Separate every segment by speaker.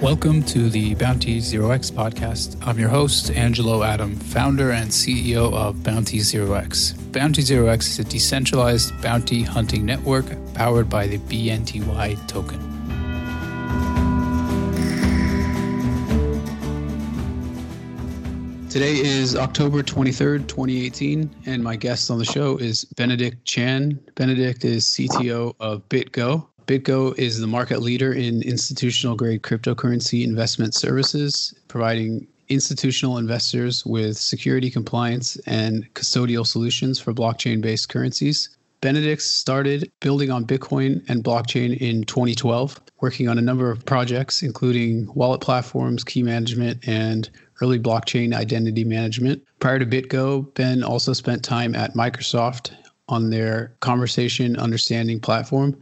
Speaker 1: Welcome to the Bounty Zero X podcast. I'm your host, Angelo Adam, founder and CEO of Bounty Zero X. Bounty Zero X is a decentralized bounty hunting network powered by the BNTY token. Today is October 23rd, 2018, and my guest on the show is Benedict Chan. Benedict is CTO of BitGo, BitGo is the market leader in institutional grade cryptocurrency investment services, providing institutional investors with security compliance and custodial solutions for blockchain based currencies. Benedict started building on Bitcoin and blockchain in 2012, working on a number of projects, including wallet platforms, key management, and early blockchain identity management. Prior to BitGo, Ben also spent time at Microsoft on their conversation understanding platform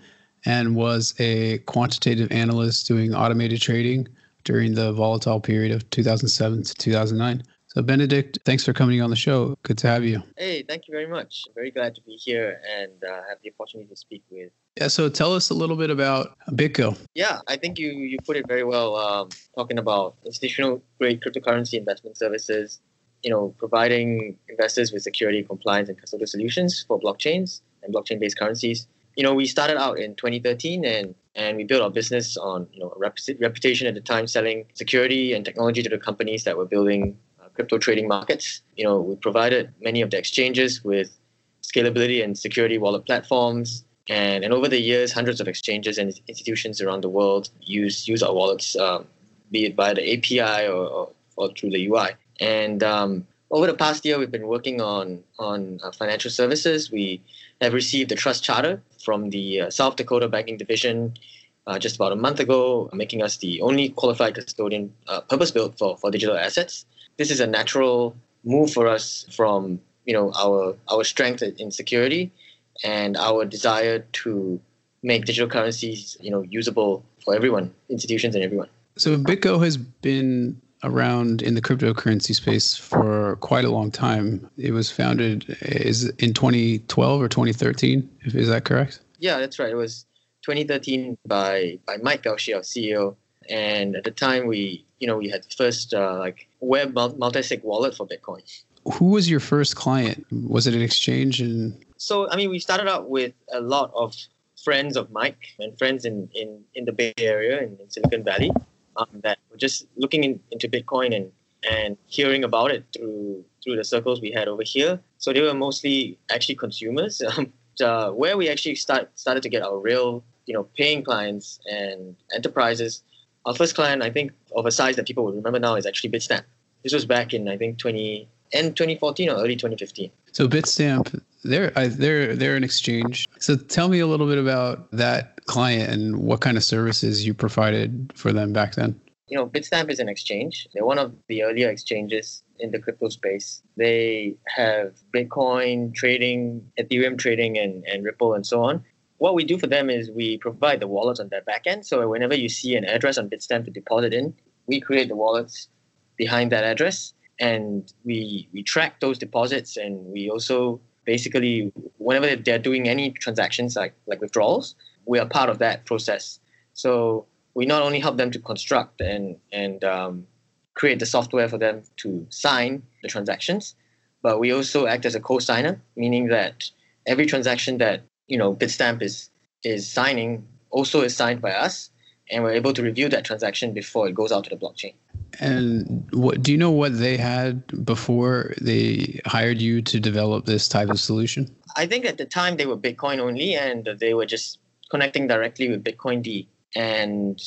Speaker 1: and was a quantitative analyst doing automated trading during the volatile period of 2007 to 2009. So, Benedict, thanks for coming on the show. Good to have you.
Speaker 2: Hey, thank you very much. I'm very glad to be here and uh, have the opportunity to speak with.
Speaker 1: Yeah, so tell us a little bit about BitGo.
Speaker 2: Yeah, I think you, you put it very well, um, talking about institutional grade cryptocurrency investment services, you know, providing investors with security, compliance, and custodial solutions for blockchains and blockchain based currencies you know, we started out in 2013 and and we built our business on you know reputation at the time selling security and technology to the companies that were building uh, crypto trading markets. You know, we provided many of the exchanges with scalability and security wallet platforms. And, and over the years, hundreds of exchanges and institutions around the world use use our wallets, um, be it via the API or, or, or through the UI. And um, over the past year, we've been working on on uh, financial services. We have received the trust charter from the uh, South Dakota Banking Division uh, just about a month ago, making us the only qualified custodian uh, purpose-built for, for digital assets. This is a natural move for us from you know our our strength in security and our desire to make digital currencies you know usable for everyone, institutions and everyone.
Speaker 1: So BitGo has been around in the cryptocurrency space for quite a long time. It was founded is in 2012 or 2013. Is that correct?
Speaker 2: Yeah, that's right. It was 2013 by by Mike Gauchi, our CEO. And at the time, we you know we had the first uh, like web multi-sig wallet for Bitcoin.
Speaker 1: Who was your first client? Was it an exchange? And
Speaker 2: so I mean, we started out with a lot of friends of Mike and friends in in, in the Bay Area in, in Silicon Valley um, that were just looking in, into Bitcoin and and hearing about it through through the circles we had over here. So they were mostly actually consumers. Um, uh, where we actually start started to get our real you know paying clients and enterprises. Our first client, I think, of a size that people will remember now is actually Bitstamp. This was back in I think 20 end 2014 or early 2015.
Speaker 1: So Bitstamp, they're they're they're an exchange. So tell me a little bit about that client and what kind of services you provided for them back then?
Speaker 2: You know, Bitstamp is an exchange. They're one of the earlier exchanges in the crypto space. They have Bitcoin trading, Ethereum trading, and, and Ripple, and so on. What we do for them is we provide the wallets on their backend. So whenever you see an address on Bitstamp to deposit in, we create the wallets behind that address, and we we track those deposits, and we also basically whenever they're doing any transactions like like withdrawals, we are part of that process. So we not only help them to construct and and um, create the software for them to sign the transactions, but we also act as a co-signer, meaning that every transaction that you know Bitstamp is is signing also is signed by us, and we're able to review that transaction before it goes out to the blockchain.
Speaker 1: And what do you know what they had before they hired you to develop this type of solution?
Speaker 2: I think at the time they were Bitcoin only, and they were just connecting directly with Bitcoin D. And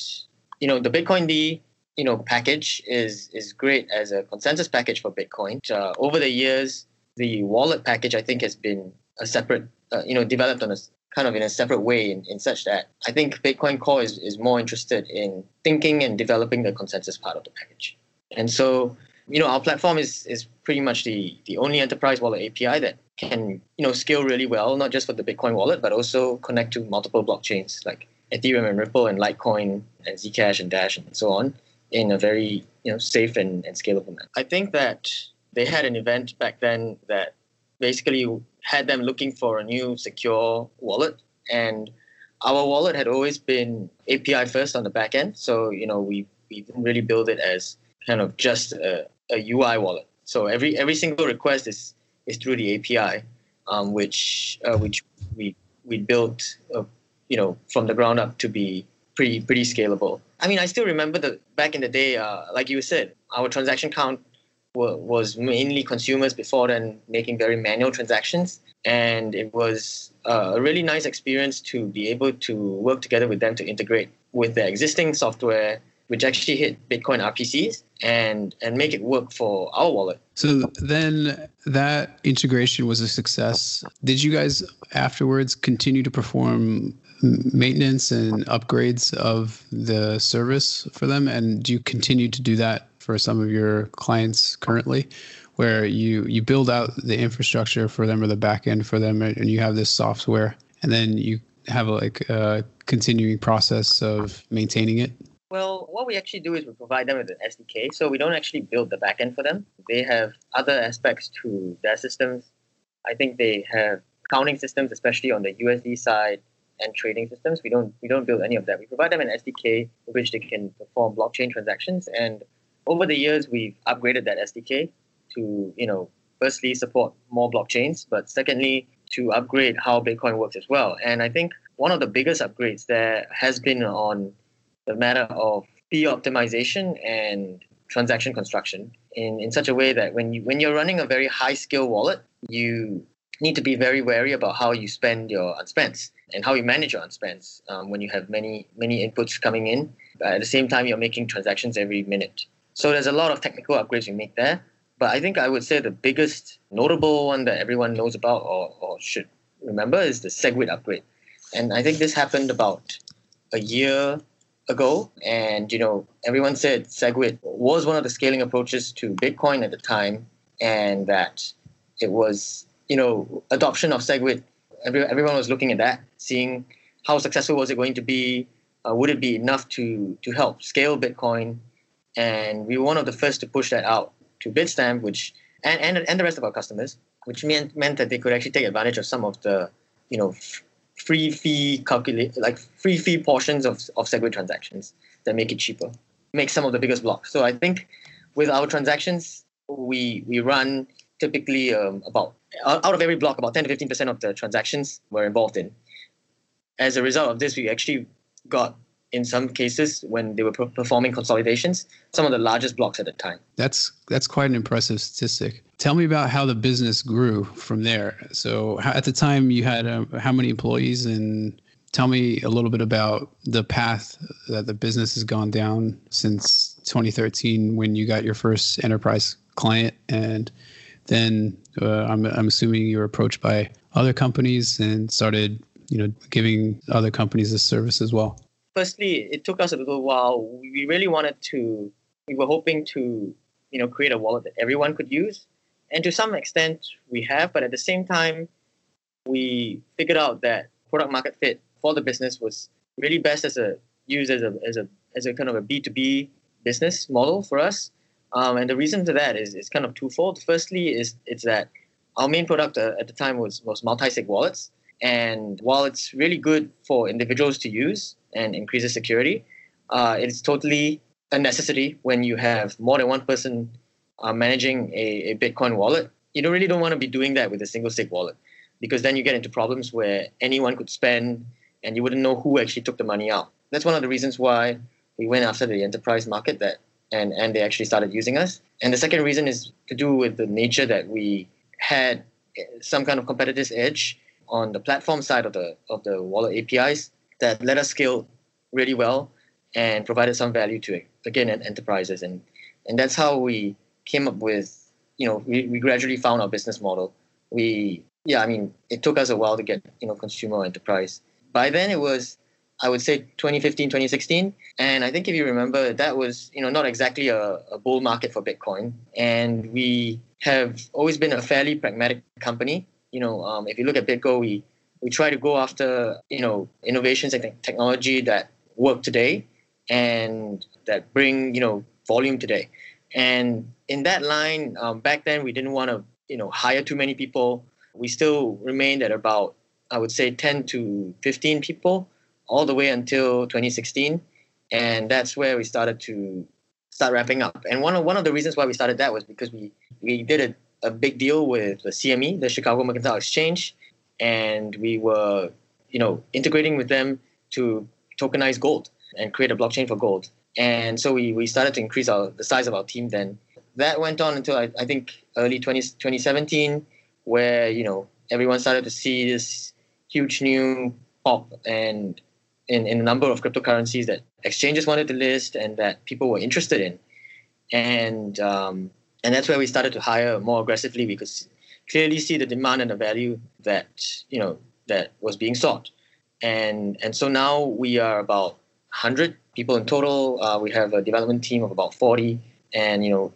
Speaker 2: you know, the Bitcoin D you know package is is great as a consensus package for Bitcoin. Uh, over the years, the wallet package I think has been a separate uh, you know developed on a kind of in a separate way in, in such that I think Bitcoin Core is, is more interested in thinking and developing the consensus part of the package. And so, you know, our platform is is pretty much the the only enterprise wallet API that can you know scale really well, not just for the Bitcoin wallet, but also connect to multiple blockchains like Ethereum and Ripple and Litecoin and Zcash and Dash and so on in a very you know safe and, and scalable manner. I think that they had an event back then that basically had them looking for a new secure wallet and our wallet had always been API first on the back end. So, you know, we we didn't really build it as kind of just a, a UI wallet. So every every single request is is through the API, um, which uh, which we we built uh, you know from the ground up to be pretty pretty scalable. I mean, I still remember the back in the day, uh, like you said, our transaction count was mainly consumers before then making very manual transactions, and it was uh, a really nice experience to be able to work together with them to integrate with their existing software which actually hit Bitcoin RPCs and and make it work for our wallet.
Speaker 1: So then that integration was a success. Did you guys afterwards continue to perform maintenance and upgrades of the service for them and do you continue to do that for some of your clients currently where you you build out the infrastructure for them or the backend for them and you have this software and then you have a, like a continuing process of maintaining it
Speaker 2: well, what we actually do is we provide them with an SDK. So we don't actually build the backend for them. They have other aspects to their systems. I think they have accounting systems, especially on the USD side, and trading systems. We don't we don't build any of that. We provide them an SDK which they can perform blockchain transactions. And over the years, we've upgraded that SDK to you know firstly support more blockchains, but secondly to upgrade how Bitcoin works as well. And I think one of the biggest upgrades there has been on the matter of fee optimization and transaction construction in, in such a way that when you when you're running a very high scale wallet, you need to be very wary about how you spend your unspents and how you manage your unspents um, when you have many many inputs coming in. at the same time, you're making transactions every minute. So there's a lot of technical upgrades we make there. But I think I would say the biggest notable one that everyone knows about or, or should remember is the SegWit upgrade. And I think this happened about a year ago, and you know everyone said SegWit was one of the scaling approaches to Bitcoin at the time, and that it was you know adoption of SegWit. Every, everyone was looking at that, seeing how successful was it going to be. Uh, would it be enough to to help scale Bitcoin? And we were one of the first to push that out to Bitstamp, which and, and, and the rest of our customers, which meant meant that they could actually take advantage of some of the you know free fee calculate like free fee portions of, of Segwit transactions that make it cheaper, make some of the biggest blocks. So I think with our transactions, we we run typically um, about out of every block, about 10 to 15 percent of the transactions were involved in. As a result of this, we actually got in some cases when they were performing consolidations some of the largest blocks at the time.
Speaker 1: That's that's quite an impressive statistic. Tell me about how the business grew from there. So at the time you had uh, how many employees? And tell me a little bit about the path that the business has gone down since 2013 when you got your first enterprise client. And then uh, I'm, I'm assuming you were approached by other companies and started you know giving other companies this service as well
Speaker 2: firstly, it took us a little while. We really wanted to, we were hoping to, you know, create a wallet that everyone could use. And to some extent, we have, but at the same time, we figured out that product market fit for the business was really best as a used as a as a as a kind of a B two B business model for us. Um, and the reason for that is is kind of twofold. Firstly, is it's that our main product uh, at the time was was multi sig wallets, and while it's really good for individuals to use, and increases security. Uh, it's totally a necessity when you have more than one person uh, managing a, a, Bitcoin wallet. You don't really don't want to be doing that with a single sig wallet because then you get into problems where anyone could spend and you wouldn't know who actually took the money out. That's one of the reasons why we went after the enterprise market that and, and they actually started using us. And the second reason is to do with the nature that we had some kind of competitive edge on the platform side of the of the wallet APIs that let us scale really well and provided some value to again enterprises. And and that's how we came up with you know we, we gradually found our business model. We yeah i mean it took us a while to get you know consumer enterprise. By then it was i would say 2015 2016 and i think if you remember that was you know not exactly a, a bull market for bitcoin. And we have always been a fairly pragmatic company you know um, if you look at bitgo we we try to go after you know innovations and technology that work today and that bring you know volume today. And in that line um, back then we didn't want to you know hire too many people. We still remained at about i would say 10 to 15 people all the way until 2016 and that's where we started to start wrapping up. And one of one of the reasons why we started that was because we we did a, a big deal with the CME, the Chicago Mercantile Exchange, and we were you know integrating with them to tokenize gold and create a blockchain for gold. And so we, we started to increase our the size of our team then. That went on until I, I think early 20, 2017, where you know everyone started to see this huge new pop and in, in a number of cryptocurrencies that exchanges wanted to list and that people were interested in. And um, and that's where we started to hire more aggressively because clearly see the demand and the value that you know that was being sought. And and so now we are about 100 people in total. Uh, we have a development team of about 40, and you know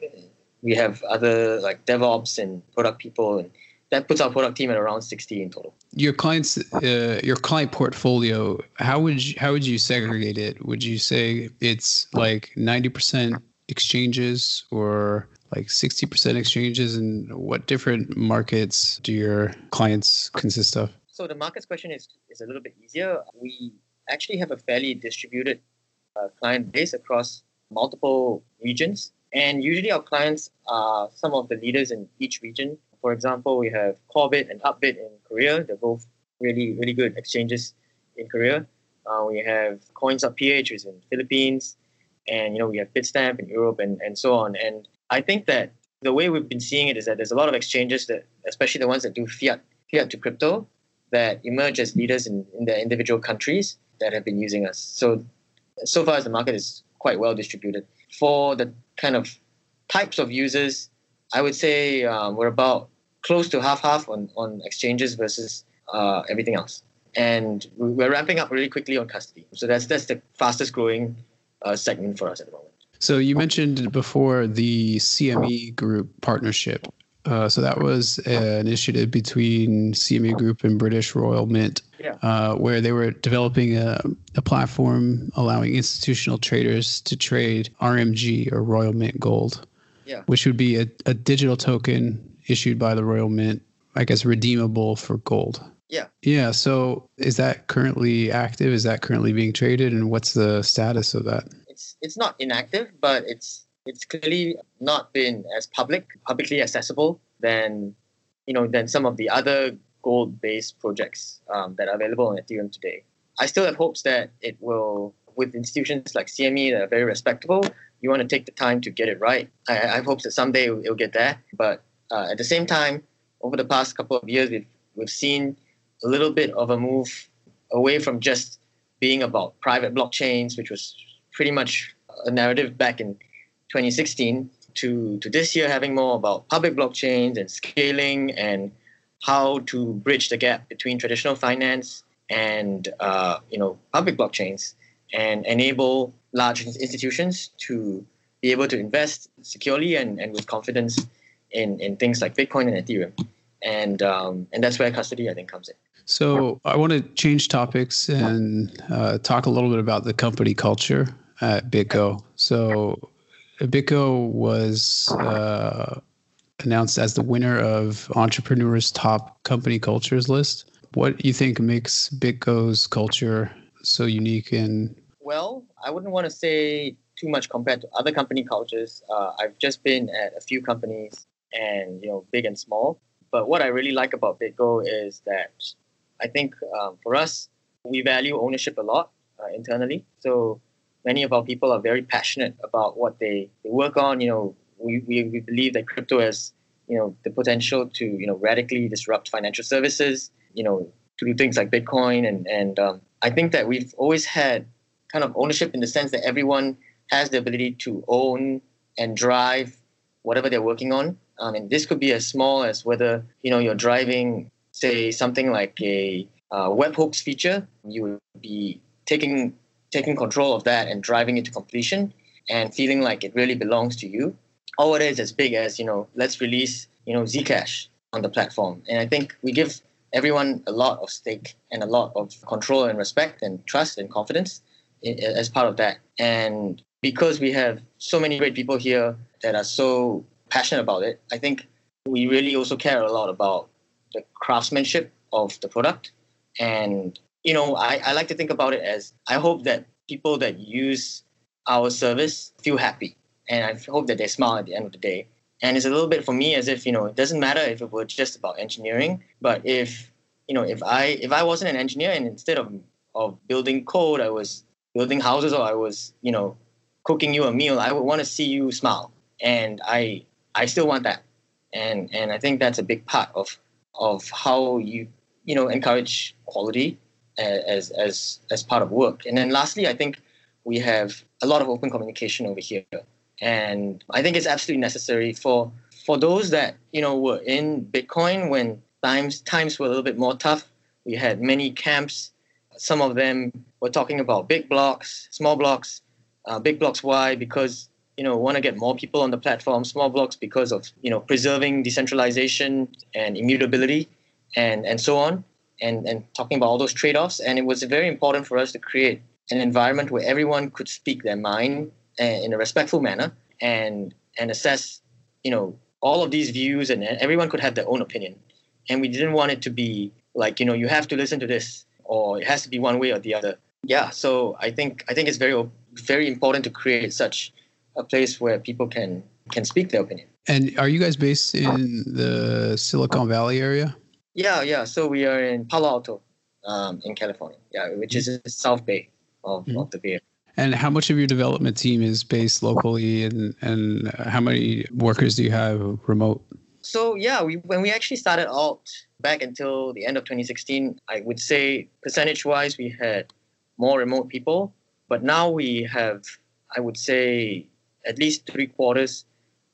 Speaker 2: we have other like DevOps and product people and that puts our product team at around 60 in total.
Speaker 1: Your clients, uh, your client portfolio, how would you, how would you segregate it? Would you say it's like 90% exchanges or like 60% exchanges and what different markets do your clients consist of?
Speaker 2: So the markets question is, is a little bit easier. We actually have a fairly distributed uh, client base across multiple regions. And usually our clients are some of the leaders in each region for example, we have Korbit and Upbit in Korea. They're both really, really good exchanges in Korea. Uh, we have Coins.ph, which is in Philippines, and you know we have Bitstamp in Europe, and, and so on. And I think that the way we've been seeing it is that there's a lot of exchanges that, especially the ones that do fiat fiat to crypto, that emerge as leaders in, in their individual countries that have been using us. So so far as the market is quite well distributed. For the kind of types of users, I would say um, we're about close to half half on, on exchanges versus uh, everything else. And we're ramping up really quickly on custody. So that's that's the fastest growing uh, segment for us at the moment.
Speaker 1: So you mentioned before the CME Group partnership. Uh, so that was an initiative between CME Group and British Royal Mint,
Speaker 2: yeah.
Speaker 1: uh, where they were developing a, a platform allowing institutional traders to trade RMG or Royal Mint Gold,
Speaker 2: yeah.
Speaker 1: which would be a, a digital token issued by the Royal Mint, I guess redeemable for gold.
Speaker 2: Yeah.
Speaker 1: Yeah. So is that currently active? Is that currently being traded? And what's the status of that?
Speaker 2: It's it's not inactive, but it's it's clearly not been as public, publicly accessible than you know than some of the other gold-based projects um, that are available on Ethereum today. I still have hopes that it will, with institutions like CME that are very respectable, you want to take the time to get it right. I, I have hopes that someday it'll, get there, but uh, at the same time, over the past couple of years, we've, we've seen a little bit of a move away from just being about private blockchains, which was pretty much a narrative back in 2016, to, to this year having more about public blockchains and scaling and how to bridge the gap between traditional finance and uh, you know public blockchains and enable large institutions to be able to invest securely and, and with confidence in, in things like Bitcoin and Ethereum. And, um, and that's where custody, I think, comes in.
Speaker 1: So I want to change topics and uh, talk a little bit about the company culture at BitGo. So BitGo was uh, announced as the winner of Entrepreneur's Top Company Cultures list. What do you think makes BitGo's culture so unique and
Speaker 2: well, I wouldn't want to say too much compared to other company cultures. Uh, I've just been at a few companies and you know big and small. But what I really like about BitGo is that I think um, for us we value ownership a lot uh, internally. So many of our people are very passionate about what they, they work on. You know, we, we, we believe that crypto has you know the potential to you know radically disrupt financial services. You know, to do things like Bitcoin and and um, I think that we've always had kind of ownership in the sense that everyone has the ability to own and drive whatever they're working on. Um, and this could be as small as whether you know you're driving, say, something like a uh, webhooks feature. You would be taking taking control of that and driving it to completion, and feeling like it really belongs to you. Or it is as big as you know, let's release you know Zcash on the platform. And I think we give everyone a lot of stake and a lot of control and respect and trust and confidence as part of that. And because we have so many great people here that are so passionate about it. I think we really also care a lot about the craftsmanship of the product. And, you know, I, I like to think about it as I hope that people that use our service feel happy, and I hope that they smile at the end of the day. And it's a little bit for me as if you know it doesn't matter if it were just about engineering, but if you know if I if I wasn't an engineer and instead of of building code, I was building houses or I was you know cooking you a meal, I would want to see you smile, and I I still want that, and and I think that's a big part of of how you you know encourage quality as as as part of work. And then lastly, I think we have a lot of open communication over here, and I think it's absolutely necessary for for those that you know were in Bitcoin when times times were a little bit more tough. We had many camps. Some of them were talking about big blocks, small blocks. Uh, big blocks why? Because you know want to get more people on the platform. Small blocks because of you know preserving decentralization and immutability, and and so on and, and talking about all those trade-offs. And it was very important for us to create an environment where everyone could speak their mind uh, in a respectful manner and and assess, you know, all of these views and everyone could have their own opinion. And we didn't want it to be like, you know, you have to listen to this or it has to be one way or the other. Yeah, so I think I think it's very very important to create such a place where people can can speak their opinion.
Speaker 1: And are you guys based in the Silicon Valley area?
Speaker 2: Yeah, yeah. So we are in Palo Alto, um, in California. Yeah, which is the South Bay of, mm-hmm. of the Bay.
Speaker 1: And how much of your development team is based locally, and and how many workers do you have remote?
Speaker 2: So yeah, we when we actually started out back until the end of 2016, I would say percentage-wise we had more remote people, but now we have, I would say, at least three quarters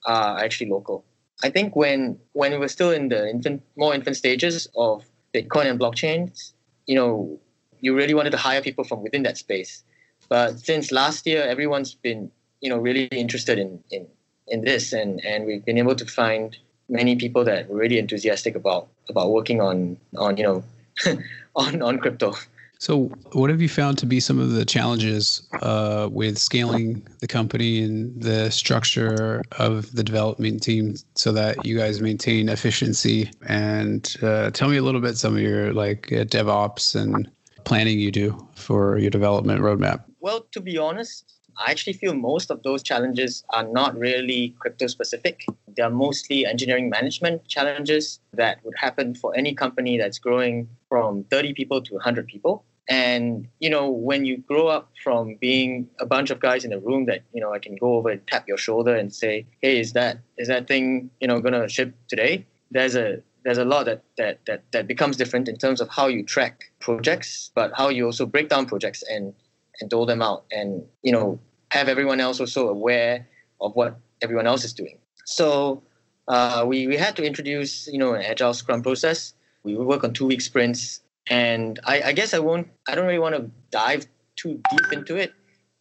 Speaker 2: are actually local. I think when when we were still in the infant, more infant stages of Bitcoin and blockchains, you know, you really wanted to hire people from within that space. But since last year, everyone's been, you know, really interested in in, in this, and and we've been able to find many people that were really enthusiastic about about working on on you know on on crypto.
Speaker 1: So, what have you found to be some of the challenges uh, with scaling the company and the structure of the development team so that you guys maintain efficiency? And uh, tell me a little bit some of your like uh, DevOps and planning you do for your development roadmap.
Speaker 2: Well, to be honest, I actually feel most of those challenges are not really crypto specific. They're mostly engineering management challenges that would happen for any company that's growing from 30 people to 100 people. And you know, when you grow up from being a bunch of guys in a room that you know I can go over and tap your shoulder and say, "Hey, is that is that thing you know gonna ship today?" There's a there's a lot that, that that that becomes different in terms of how you track projects, but how you also break down projects and and dole them out, and you know have everyone else also aware of what everyone else is doing. So uh, we we had to introduce you know an agile Scrum process. We work on two week sprints and I, I guess I won't. I don't really want to dive too deep into it,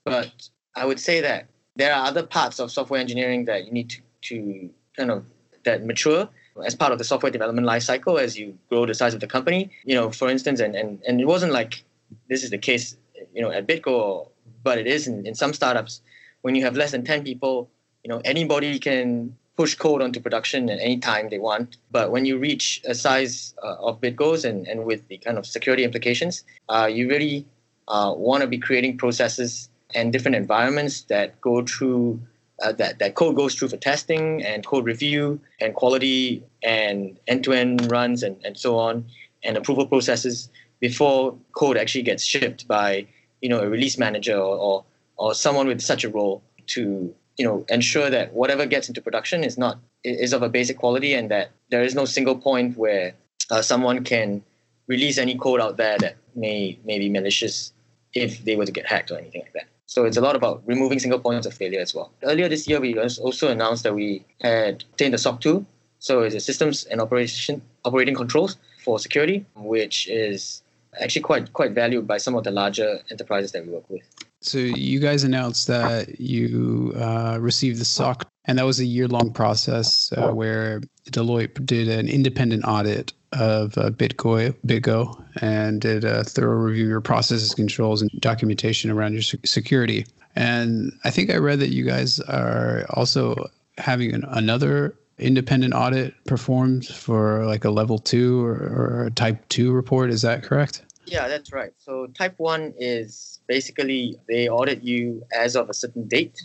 Speaker 2: but I would say that there are other parts of software engineering that you need to, to kind of that mature as part of the software development lifecycle as you grow the size of the company. You know, for instance, and, and, and it wasn't like this is the case, you know, at BitGo, but it is in, in some startups. When you have less than 10 people, you know, anybody can push code onto production at any time they want. But when you reach a size uh, of BitGos and, and with the kind of security implications, uh, you really uh, want to be creating processes and different environments that go through uh, that, that code goes through for testing and code review and quality and end-to-end runs and, and so on and approval processes before code actually gets shipped by you know a release manager or, or, or someone with such a role to you know ensure that whatever gets into production is not is of a basic quality and that there is no single point where uh, someone can release any code out there that may may be malicious if they were to get hacked or anything like that. So it's a lot about removing single points of failure as well. Earlier this year, we also announced that we had obtained the SOC 2. So it's a systems and operation operating controls for security, which is actually quite quite valued by some of the larger enterprises that we work with.
Speaker 1: So you guys announced that you uh, received the SOC, and that was a year-long process uh, where Deloitte did an independent audit of uh, BitGo, BitGo and did a thorough review of your processes, controls, and documentation around your security. And I think I read that you guys are also having an, another independent audit performed for like a level two or, or a type two report. Is that correct?
Speaker 2: Yeah, that's right. So type one is basically they audit you as of a certain date,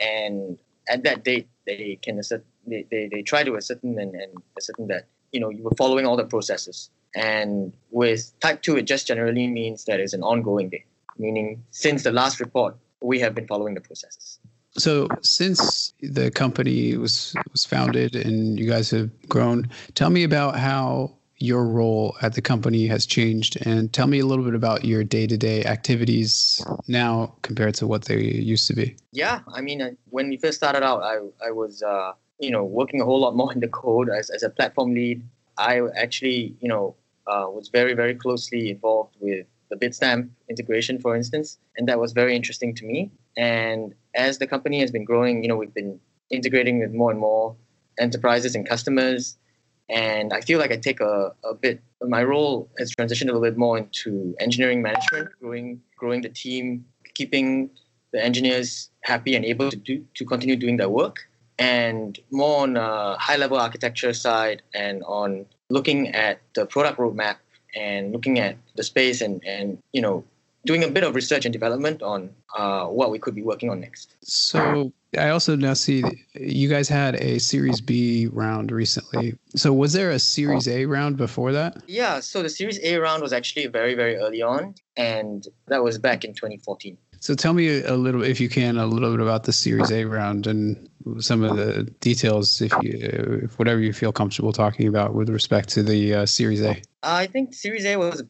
Speaker 2: and at that date they can assert, they, they, they try to ascertain and, and ascertain that you know you were following all the processes. And with type two, it just generally means that it's an ongoing date, meaning since the last report, we have been following the processes.
Speaker 1: So, since the company was was founded and you guys have grown, tell me about how your role at the company has changed and tell me a little bit about your day-to-day activities now compared to what they used to be.
Speaker 2: Yeah i mean uh, when we first started out i, I was uh, you know working a whole lot more in the code as, as a platform lead. I actually you know uh, was very very closely involved with the bitstamp integration for instance and that was very interesting to me. And as the company has been growing you know we've been integrating with more and more enterprises and customers and I feel like I take a, a bit, my role has transitioned a little bit more into engineering management, growing, growing the team, keeping the engineers happy and able to do, to continue doing their work. And more on a high level architecture side and on looking at the product roadmap and looking at the space and, and you know doing a bit of research and development on uh, what we could be working on next.
Speaker 1: So I also now see you guys had a Series B round recently. So was there a Series A round before that?
Speaker 2: Yeah, so the Series A round was actually very very early on, and that was back in 2014.
Speaker 1: So tell me a little, if you can, a little bit about the Series A round and some of the details, if you, if whatever you feel comfortable talking about with respect to the uh, Series A.
Speaker 2: I think Series A was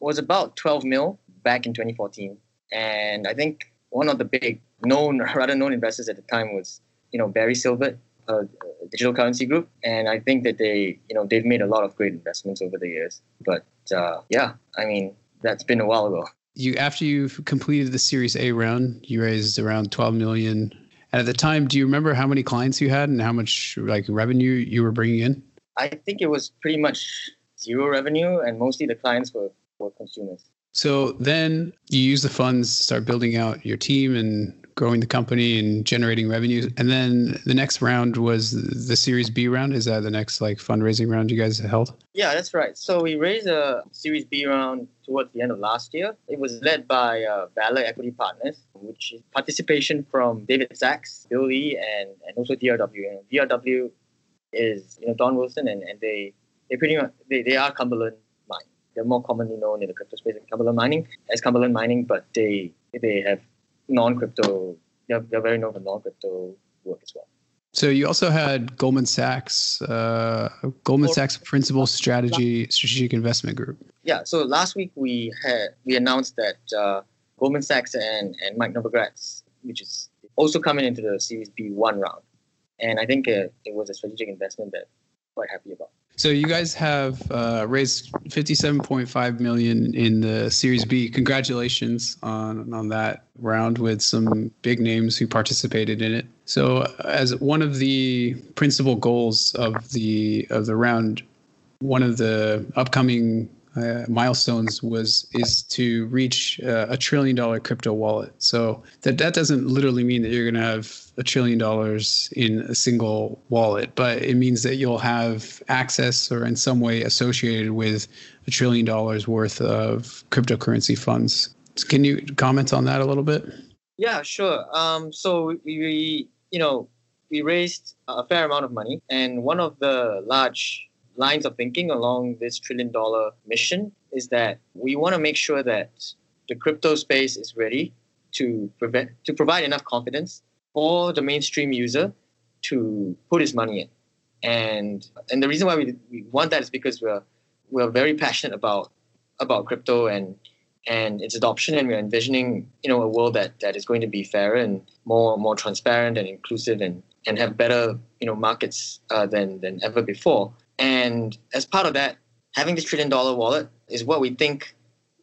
Speaker 2: was about 12 mil back in 2014. And I think one of the big known, rather known investors at the time was, you know, Barry Silbert, a digital currency group. And I think that they, you know, they've made a lot of great investments over the years. But uh, yeah, I mean, that's been a while ago.
Speaker 1: You after you've completed the Series A round, you raised around 12 million. And at the time, do you remember how many clients you had and how much like revenue you were bringing in?
Speaker 2: I think it was pretty much zero revenue, and mostly the clients were, were consumers.
Speaker 1: So then you use the funds to start building out your team and growing the company and generating revenue. And then the next round was the Series B round. Is that the next like fundraising round you guys held?
Speaker 2: Yeah, that's right. So we raised a Series B round towards the end of last year. It was led by uh, Valor Equity Partners, which is participation from David Sacks, Bill Lee, and, and also DRW. And DRW is you know Don Wilson, and, and they they pretty much they, they are Cumberland they're more commonly known in the crypto space as Cumberland Mining as Cumberland Mining, but they they have non-crypto. They're, they're very known for non-crypto work as well.
Speaker 1: So you also had Goldman Sachs, uh, Goldman Sachs Principal Strategy Strategic Investment Group.
Speaker 2: Yeah. So last week we had we announced that uh, Goldman Sachs and and Mike Novogratz, which is also coming into the Series B one round, and I think uh, it was a strategic investment that I'm quite happy about.
Speaker 1: So you guys have uh, raised 57.5 million in the Series B. Congratulations on on that round with some big names who participated in it. So as one of the principal goals of the of the round, one of the upcoming uh, milestones was is to reach uh, a trillion dollar crypto wallet. So that that doesn't literally mean that you're going to have a trillion dollars in a single wallet, but it means that you'll have access or in some way associated with a trillion dollars worth of cryptocurrency funds. Can you comment on that a little bit?
Speaker 2: Yeah, sure. Um, so we, you know, we raised a fair amount of money, and one of the large lines of thinking along this trillion dollar mission is that we want to make sure that the crypto space is ready to prevent to provide enough confidence for the mainstream user to put his money in. And and the reason why we, we want that is because we're we're very passionate about about crypto and and its adoption and we're envisioning you know a world that, that is going to be fairer and more more transparent and inclusive and and have better you know markets uh, than than ever before and as part of that, having this trillion dollar wallet is what we think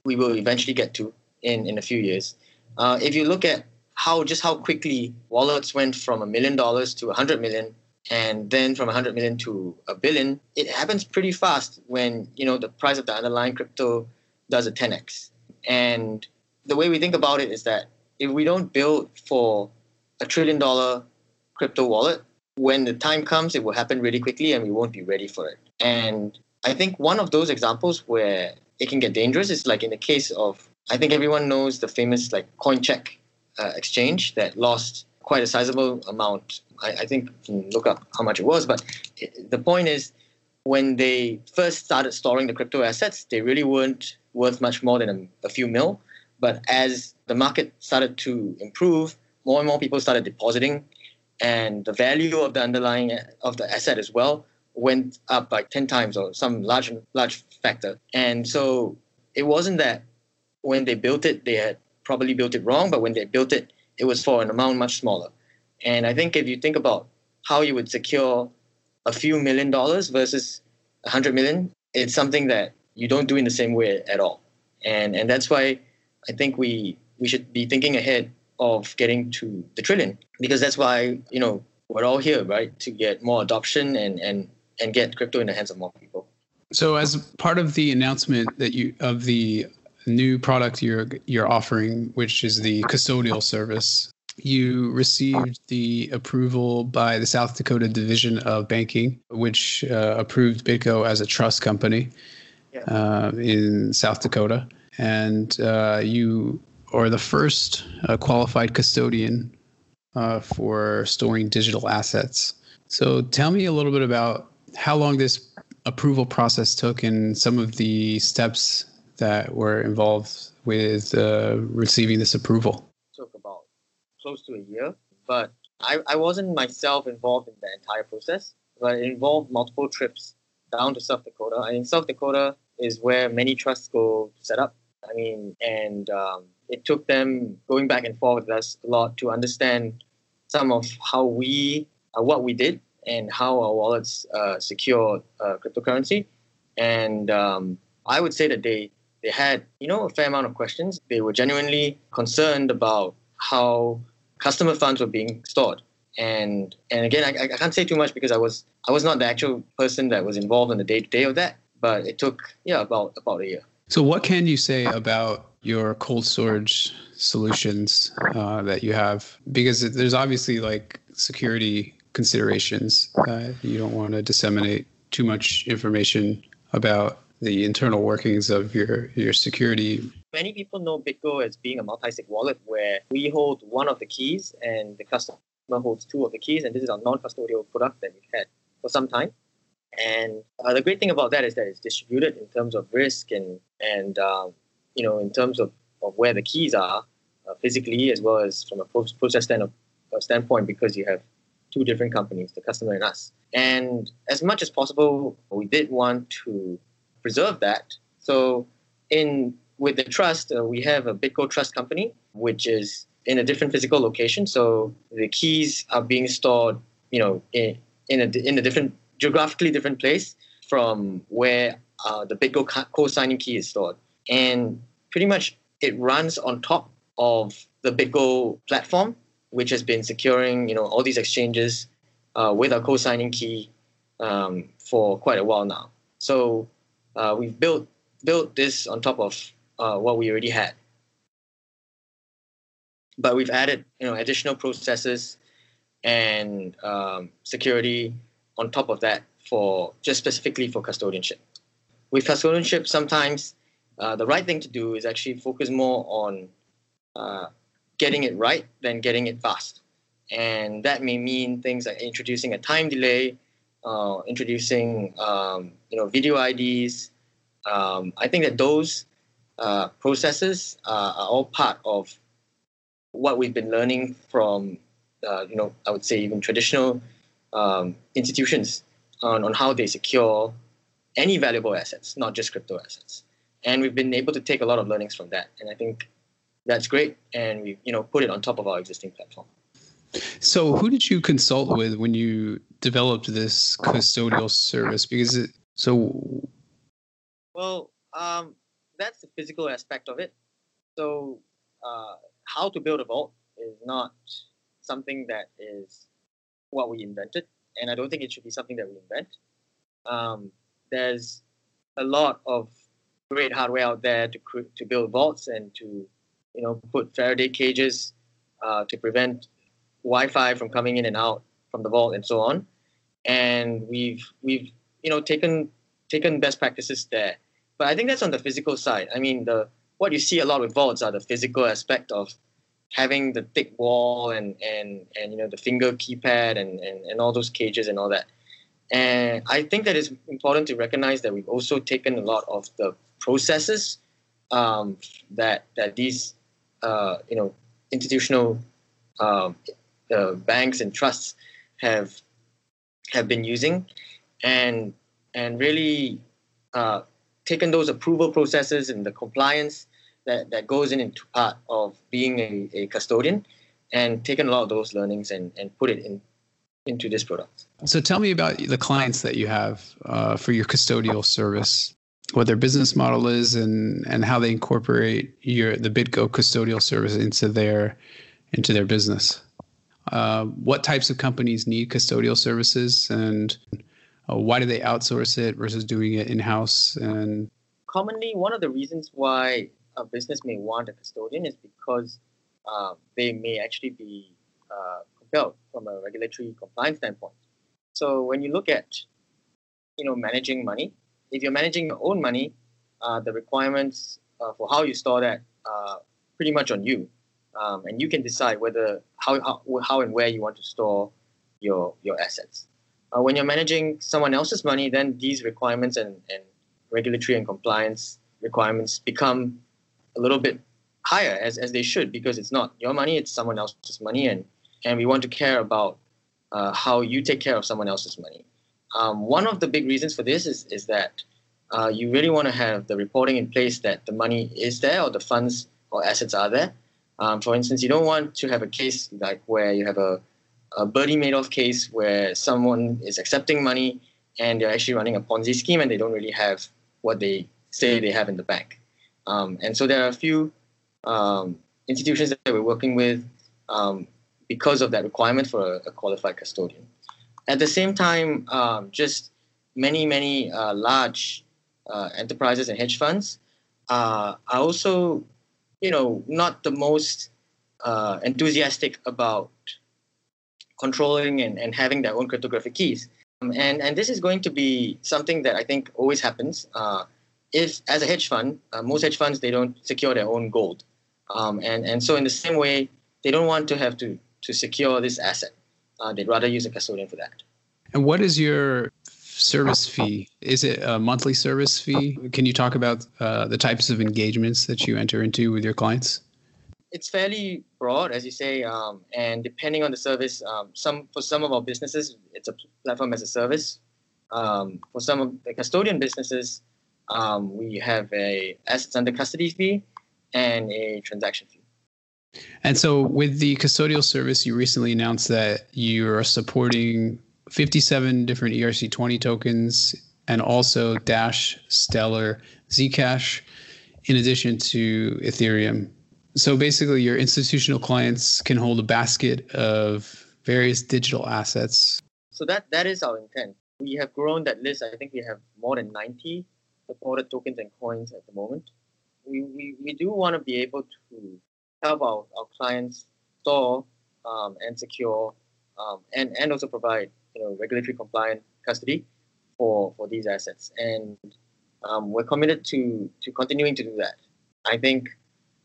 Speaker 2: we will eventually get to in, in a few years. Uh, if you look at how just how quickly wallets went from a million dollars to a hundred million, and then from a hundred million to a billion, it happens pretty fast when you know the price of the underlying crypto does a 10x. And the way we think about it is that if we don't build for a trillion dollar crypto wallet, when the time comes, it will happen really quickly and we won't be ready for it. And I think one of those examples where it can get dangerous is like in the case of I think everyone knows the famous like CoinCheck uh, exchange that lost quite a sizable amount. I, I think can look up how much it was, but it, the point is when they first started storing the crypto assets, they really weren't worth much more than a, a few mil. But as the market started to improve, more and more people started depositing, and the value of the underlying of the asset as well went up like 10 times or some large large factor. And so it wasn't that when they built it, they had probably built it wrong, but when they built it, it was for an amount much smaller. And I think if you think about how you would secure a few million dollars versus a hundred million, it's something that you don't do in the same way at all. And and that's why I think we we should be thinking ahead of getting to the trillion because that's why you know we're all here, right, to get more adoption and and and get crypto in the hands of more people.
Speaker 1: So as part of the announcement that you of the new product you're you're offering, which is the custodial service, you received the approval by the South Dakota Division of Banking, which uh, approved BitGo as a trust company yeah. uh, in South Dakota, and uh, you are the first uh, qualified custodian uh, for storing digital assets. So, tell me a little bit about how long this approval process took and some of the steps that were involved with uh, receiving this approval.
Speaker 2: Took about close to a year, but I, I wasn't myself involved in the entire process, but it involved multiple trips down to South Dakota. I mean, South Dakota is where many trusts go to set up. I mean, and um, it took them going back and forth with us a lot to understand some of how we, uh, what we did, and how our wallets uh, secure uh, cryptocurrency. And um, I would say that they they had you know a fair amount of questions. They were genuinely concerned about how customer funds were being stored. And and again, I, I can't say too much because I was I was not the actual person that was involved in the day to day of that. But it took yeah about about a year.
Speaker 1: So what can you say about your cold storage solutions uh, that you have? Because there's obviously like security considerations. Uh, you don't want to disseminate too much information about the internal workings of your your security.
Speaker 2: Many people know BitGo as being a multi-sig wallet where we hold one of the keys and the customer holds two of the keys, and this is our non-custodial product that we've had for some time. And uh, the great thing about that is that it's distributed in terms of risk and and um, you know in terms of, of where the keys are uh, physically as well as from a process stand uh, standpoint because you have two different companies, the customer and us. And as much as possible, we did want to preserve that. So in with the trust, uh, we have a BitGo Trust Company, which is in a different physical location. So the keys are being stored, you know, in in a in a different geographically different place from where uh, the BitGo co-signing key is stored, and pretty much it runs on top of the BitGo platform, which has been securing, you know, all these exchanges uh, with our co-signing key um, for quite a while now. So uh, we've built built this on top of uh, what we already had. But we've added you know additional processes and um, security on top of that for just specifically for custodianship. With custodianship, sometimes uh, the right thing to do is actually focus more on uh, getting it right than getting it fast. And that may mean things like introducing a time delay uh, introducing um, you know video IDs. Um, I think that those uh, processes are all part of what we've been learning from uh, you know I would say even traditional um, institutions on, on how they secure any valuable assets, not just crypto assets. And we've been able to take a lot of learnings from that, and I think that's great. And we you know put it on top of our existing platform.
Speaker 1: So, who did you consult with when you developed this custodial service? Because it, so,
Speaker 2: well, um, that's the physical aspect of it. So, uh, how to build a vault is not something that is what we invented, and I don't think it should be something that we invent. Um, there's a lot of great hardware out there to to build vaults and to you know put Faraday cages uh, to prevent Wi-Fi from coming in and out from the vault and so on. And we've we've you know taken taken best practices there. But I think that's on the physical side. I mean the what you see a lot with vaults are the physical aspect of having the thick wall and and and you know the finger keypad and and, and all those cages and all that. And I think that it's important to recognize that we've also taken a lot of the processes um, that that these uh, you know institutional um, uh, banks and trusts have have been using, and and really uh, taken those approval processes and the compliance that, that goes in into part of being a, a custodian and taken a lot of those learnings and, and put it in into this product.
Speaker 1: So tell me about the clients that you have uh, for your custodial service, what their business model is, and and how they incorporate your the BitGo custodial service into their into their business. Uh, what types of companies need custodial services, and uh, why do they outsource it versus doing it in house? And
Speaker 2: commonly, one of the reasons why a business may want a custodian is because uh, they may actually be uh, compelled from a regulatory compliance standpoint. So when you look at, you know, managing money, if you're managing your own money, uh, the requirements uh, for how you store that are pretty much on you, um, and you can decide whether how, how how and where you want to store your your assets. Uh, when you're managing someone else's money, then these requirements and, and regulatory and compliance requirements become a little bit higher as, as they should because it's not your money, it's someone else's money. And, and we want to care about uh, how you take care of someone else's money. Um, one of the big reasons for this is, is that uh, you really want to have the reporting in place that the money is there or the funds or assets are there. Um, for instance, you don't want to have a case like where you have a, a Bernie Madoff case where someone is accepting money and they're actually running a Ponzi scheme and they don't really have what they say they have in the bank. Um, and so there are a few um, institutions that we're working with um, because of that requirement for a, a, qualified custodian. At the same time, um, just many, many uh, large uh, enterprises and hedge funds uh, are also, you know, not the most uh, enthusiastic about controlling and, and having their own cryptographic keys. Um, and, and this is going to be something that I think always happens uh, if as a hedge fund, most hedge funds they don't secure their own gold, um, and and so in the same way, they don't want to have to to secure this asset. Uh, they'd rather use a custodian for that.
Speaker 1: And what is your service fee? Is it a monthly service fee? Can you talk about uh, the types of engagements that you enter into with your clients?
Speaker 2: It's fairly broad, as you say, um, and depending on the service, um, some for some of our businesses, it's a platform as a service. Um, for some of the custodian businesses, um, we have a assets under custody fee and a transaction fee.
Speaker 1: And so, with the custodial service, you recently announced that you are supporting 57 different ERC20 tokens and also Dash, Stellar, Zcash, in addition to Ethereum. So, basically, your institutional clients can hold a basket of various digital assets.
Speaker 2: So, that, that is our intent. We have grown that list. I think we have more than 90 supported tokens and coins at the moment. We, we, we do want to be able to help our, our clients store um, and secure um, and, and also provide you know regulatory compliant custody for, for these assets. And um, we're committed to, to continuing to do that. I think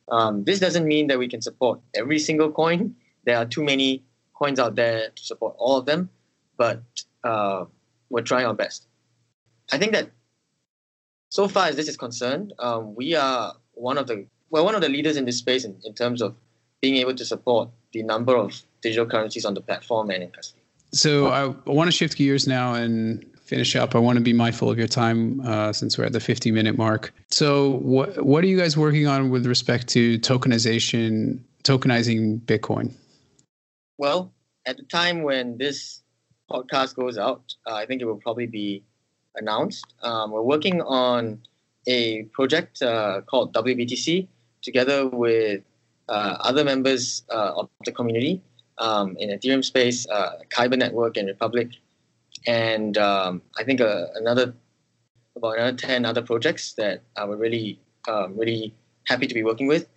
Speaker 2: um, this doesn't mean that we can support every single coin. There are too many coins out there to support all of them, but uh, we're trying our best. I think that so far as this is concerned, um, we are one of the well one of the leaders in this space in, in terms of being able to support the number of digital currencies on the platform and in custody.
Speaker 1: So I, I want to shift gears now and finish up. I want to be mindful of your time uh, since we're at the 50 minute mark. So what what are you guys working on with respect to tokenization, tokenizing Bitcoin?
Speaker 2: Well, at the time when this podcast goes out, uh, I think it will probably be announced. Um, we're working on a project uh, called WBTC together with uh, other members uh, of the community um, in Ethereum space, uh, Kyber Network and Republic, and um, I think uh, another about another ten other projects that we're really um, really happy to be working with.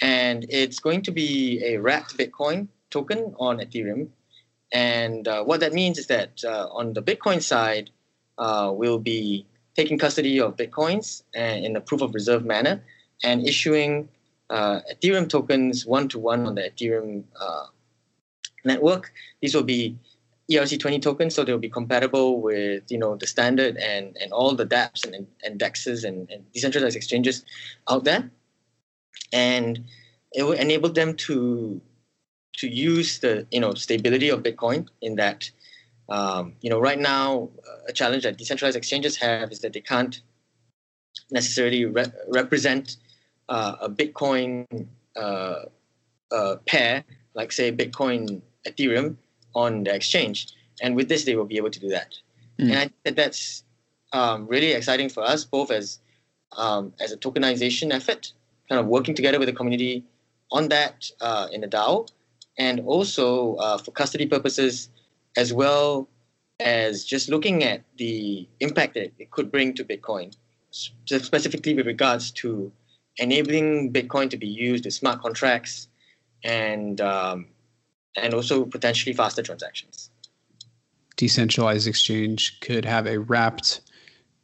Speaker 2: And it's going to be a wrapped Bitcoin token on Ethereum. And uh, what that means is that uh, on the Bitcoin side, will be taking custody of bitcoins in a proof of reserve manner, and issuing uh, Ethereum tokens one to one on the Ethereum uh, network. These will be ERC20 tokens, so they'll be compatible with you know the standard and and all the DApps and, and DEXs and, and decentralized exchanges out there, and it will enable them to to use the you know stability of Bitcoin in that um, you know right now a challenge that decentralized exchanges have is that they can't necessarily re- represent uh, a Bitcoin uh, uh, pair like say Bitcoin Ethereum on the exchange. And with this, they will be able to do that. Mm. And I think that's um, really exciting for us, both as um, as a tokenization effort, kind of working together with the community on that uh, in the DAO, and also uh, for custody purposes, as well as just looking at the impact that it could bring to Bitcoin, specifically with regards to enabling Bitcoin to be used with smart contracts and um, and also potentially faster transactions.
Speaker 1: Decentralized exchange could have a wrapped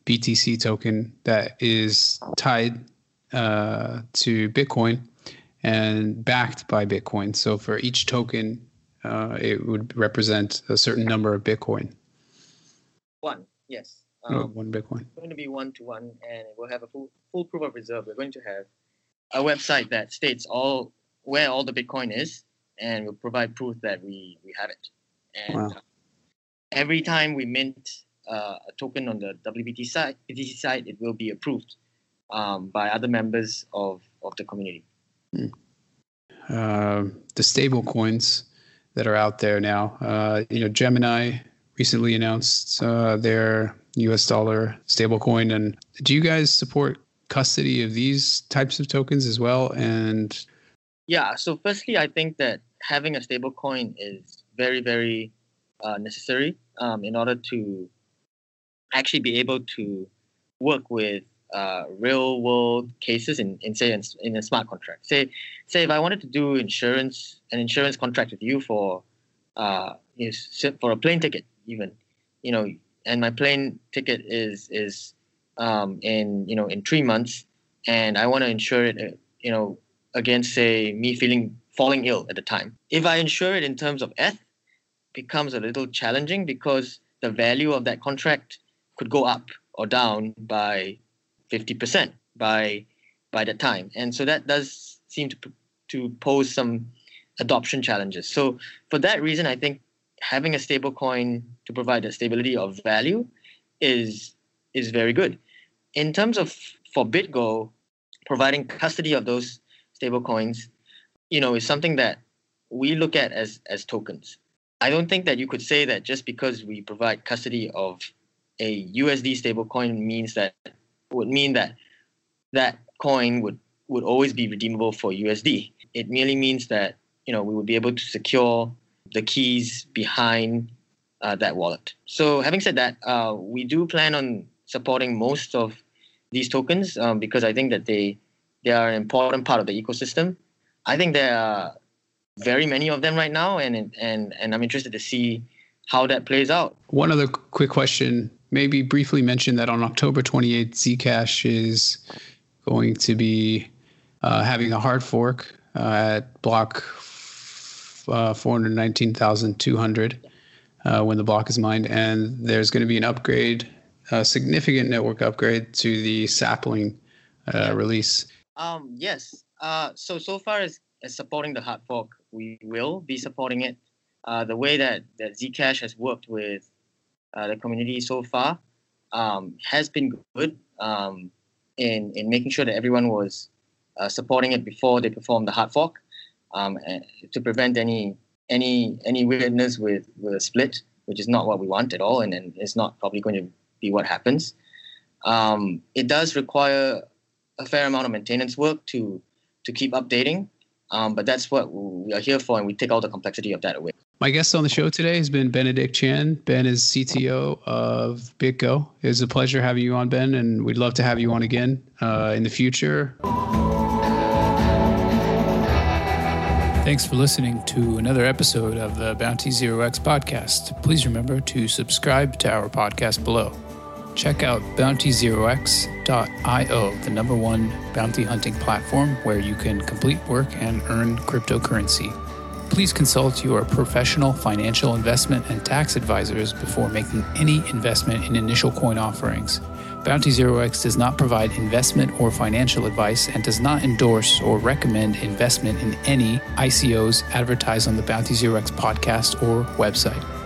Speaker 1: BTC token that is tied uh, to Bitcoin and backed by Bitcoin. So for each token, uh, it would represent a certain number of Bitcoin.
Speaker 2: One, yes.
Speaker 1: Um, one Bitcoin.
Speaker 2: It's going to be one to one, and we'll have a full, full proof of reserve. We're going to have a website that states all where all the Bitcoin is, and we'll provide proof that we, we have it. And wow. uh, every time we mint uh, a token on the WBT site, BTC site, it will be approved um, by other members of, of the community. Hmm.
Speaker 1: Uh, the stable coins that are out there now, uh, you know, Gemini recently announced uh, their US dollar stablecoin. And do you guys support custody of these types of tokens as well? And
Speaker 2: yeah, so firstly, I think that having a stable coin is very, very uh, necessary um, in order to actually be able to work with uh, real world cases in, in say in, in, a smart contract. Say say if I wanted to do insurance an insurance contract with you for uh, for a plane ticket even you know and my plane ticket is is um, in you know in three months and I want to insure it uh, you know against say me feeling falling ill at the time. If I insure it in terms of ETH, becomes a little challenging because the value of that contract could go up or down by 50% by by that time. And so that does seem to to pose some adoption challenges. So for that reason, I think having a stable coin to provide a stability of value is is very good. In terms of for BitGo, providing custody of those stable coins you know, is something that we look at as as tokens. I don't think that you could say that just because we provide custody of a USD stablecoin means that would mean that that coin would would always be redeemable for USD. It merely means that you know we would be able to secure the keys behind uh, that wallet. So having said that, uh, we do plan on supporting most of these tokens um, because I think that they they are an important part of the ecosystem. I think there are very many of them right now, and and and I'm interested to see how that plays out.
Speaker 1: One other quick question, maybe briefly mention that on October 28th, Zcash is going to be uh, having a hard fork uh, at block uh, 419,200 uh, when the block is mined, and there's going to be an upgrade, a significant network upgrade to the sapling uh, release.
Speaker 2: Um, yes, uh, so so far as, as supporting the hard fork, we will be supporting it. Uh, the way that, that Zcash has worked with uh, the community so far um, has been good um, in in making sure that everyone was uh, supporting it before they performed the hard fork um, to prevent any any any weirdness with, with a split, which is not what we want at all, and, and it's not probably going to be what happens. Um, it does require a fair amount of maintenance work to to keep updating. Um, but that's what we are here for, and we take all the complexity of that away.
Speaker 1: My guest on the show today has been Benedict Chan. Ben is CTO of BitGo. It's a pleasure having you on, Ben, and we'd love to have you on again uh, in the future. Thanks for listening to another episode of the Bounty Zero X podcast. Please remember to subscribe to our podcast below. check out bountyzerox.io, the number one bounty hunting platform where you can complete work and earn cryptocurrency. Please consult your professional financial investment and tax advisors before making any investment in initial coin offerings. Bounty Zero X does not provide investment or financial advice and does not endorse or recommend investment in any ICOs advertised on the Bounty Zero X podcast or website.